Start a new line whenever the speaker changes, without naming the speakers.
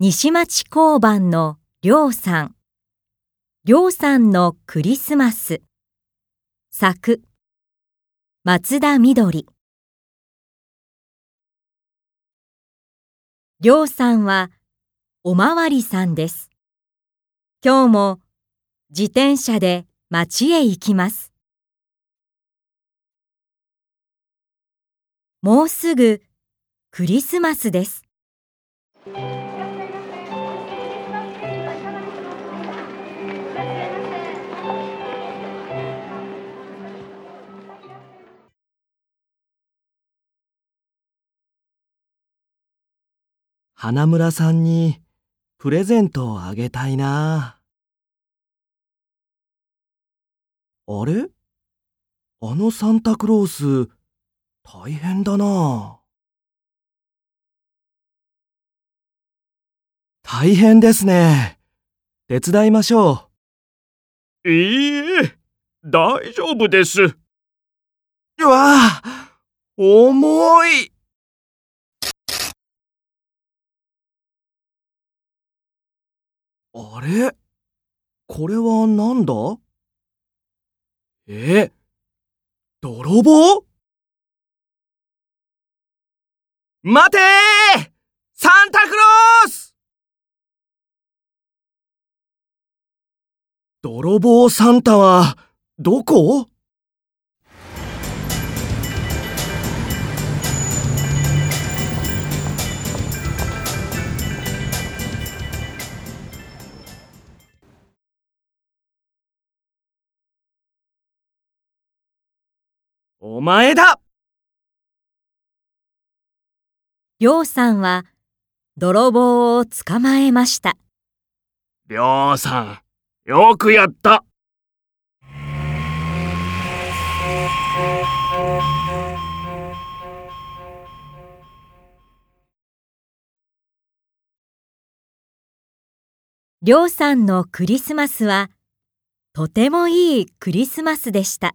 西町交番のりょうさん。りょうさんのクリスマス。作。松田みどり。りょうさんはおまわりさんです。今日も自転車で町へ行きます。もうすぐクリスマスです。
花村さんにプレゼントをあげたいな。あれ？あのサンタクロース、大変だな。大変ですね。手伝いましょ
いいえ、大丈夫です。
う。うわあ重いあれ？これはなんだ？え？泥棒？待てー！サンタクロース！泥棒サンタはどこ？お前だ
りょうさんは泥棒を捕まえました。
りょうさん、よくやった。
りょうさんのクリスマスはとてもいいクリスマスでした。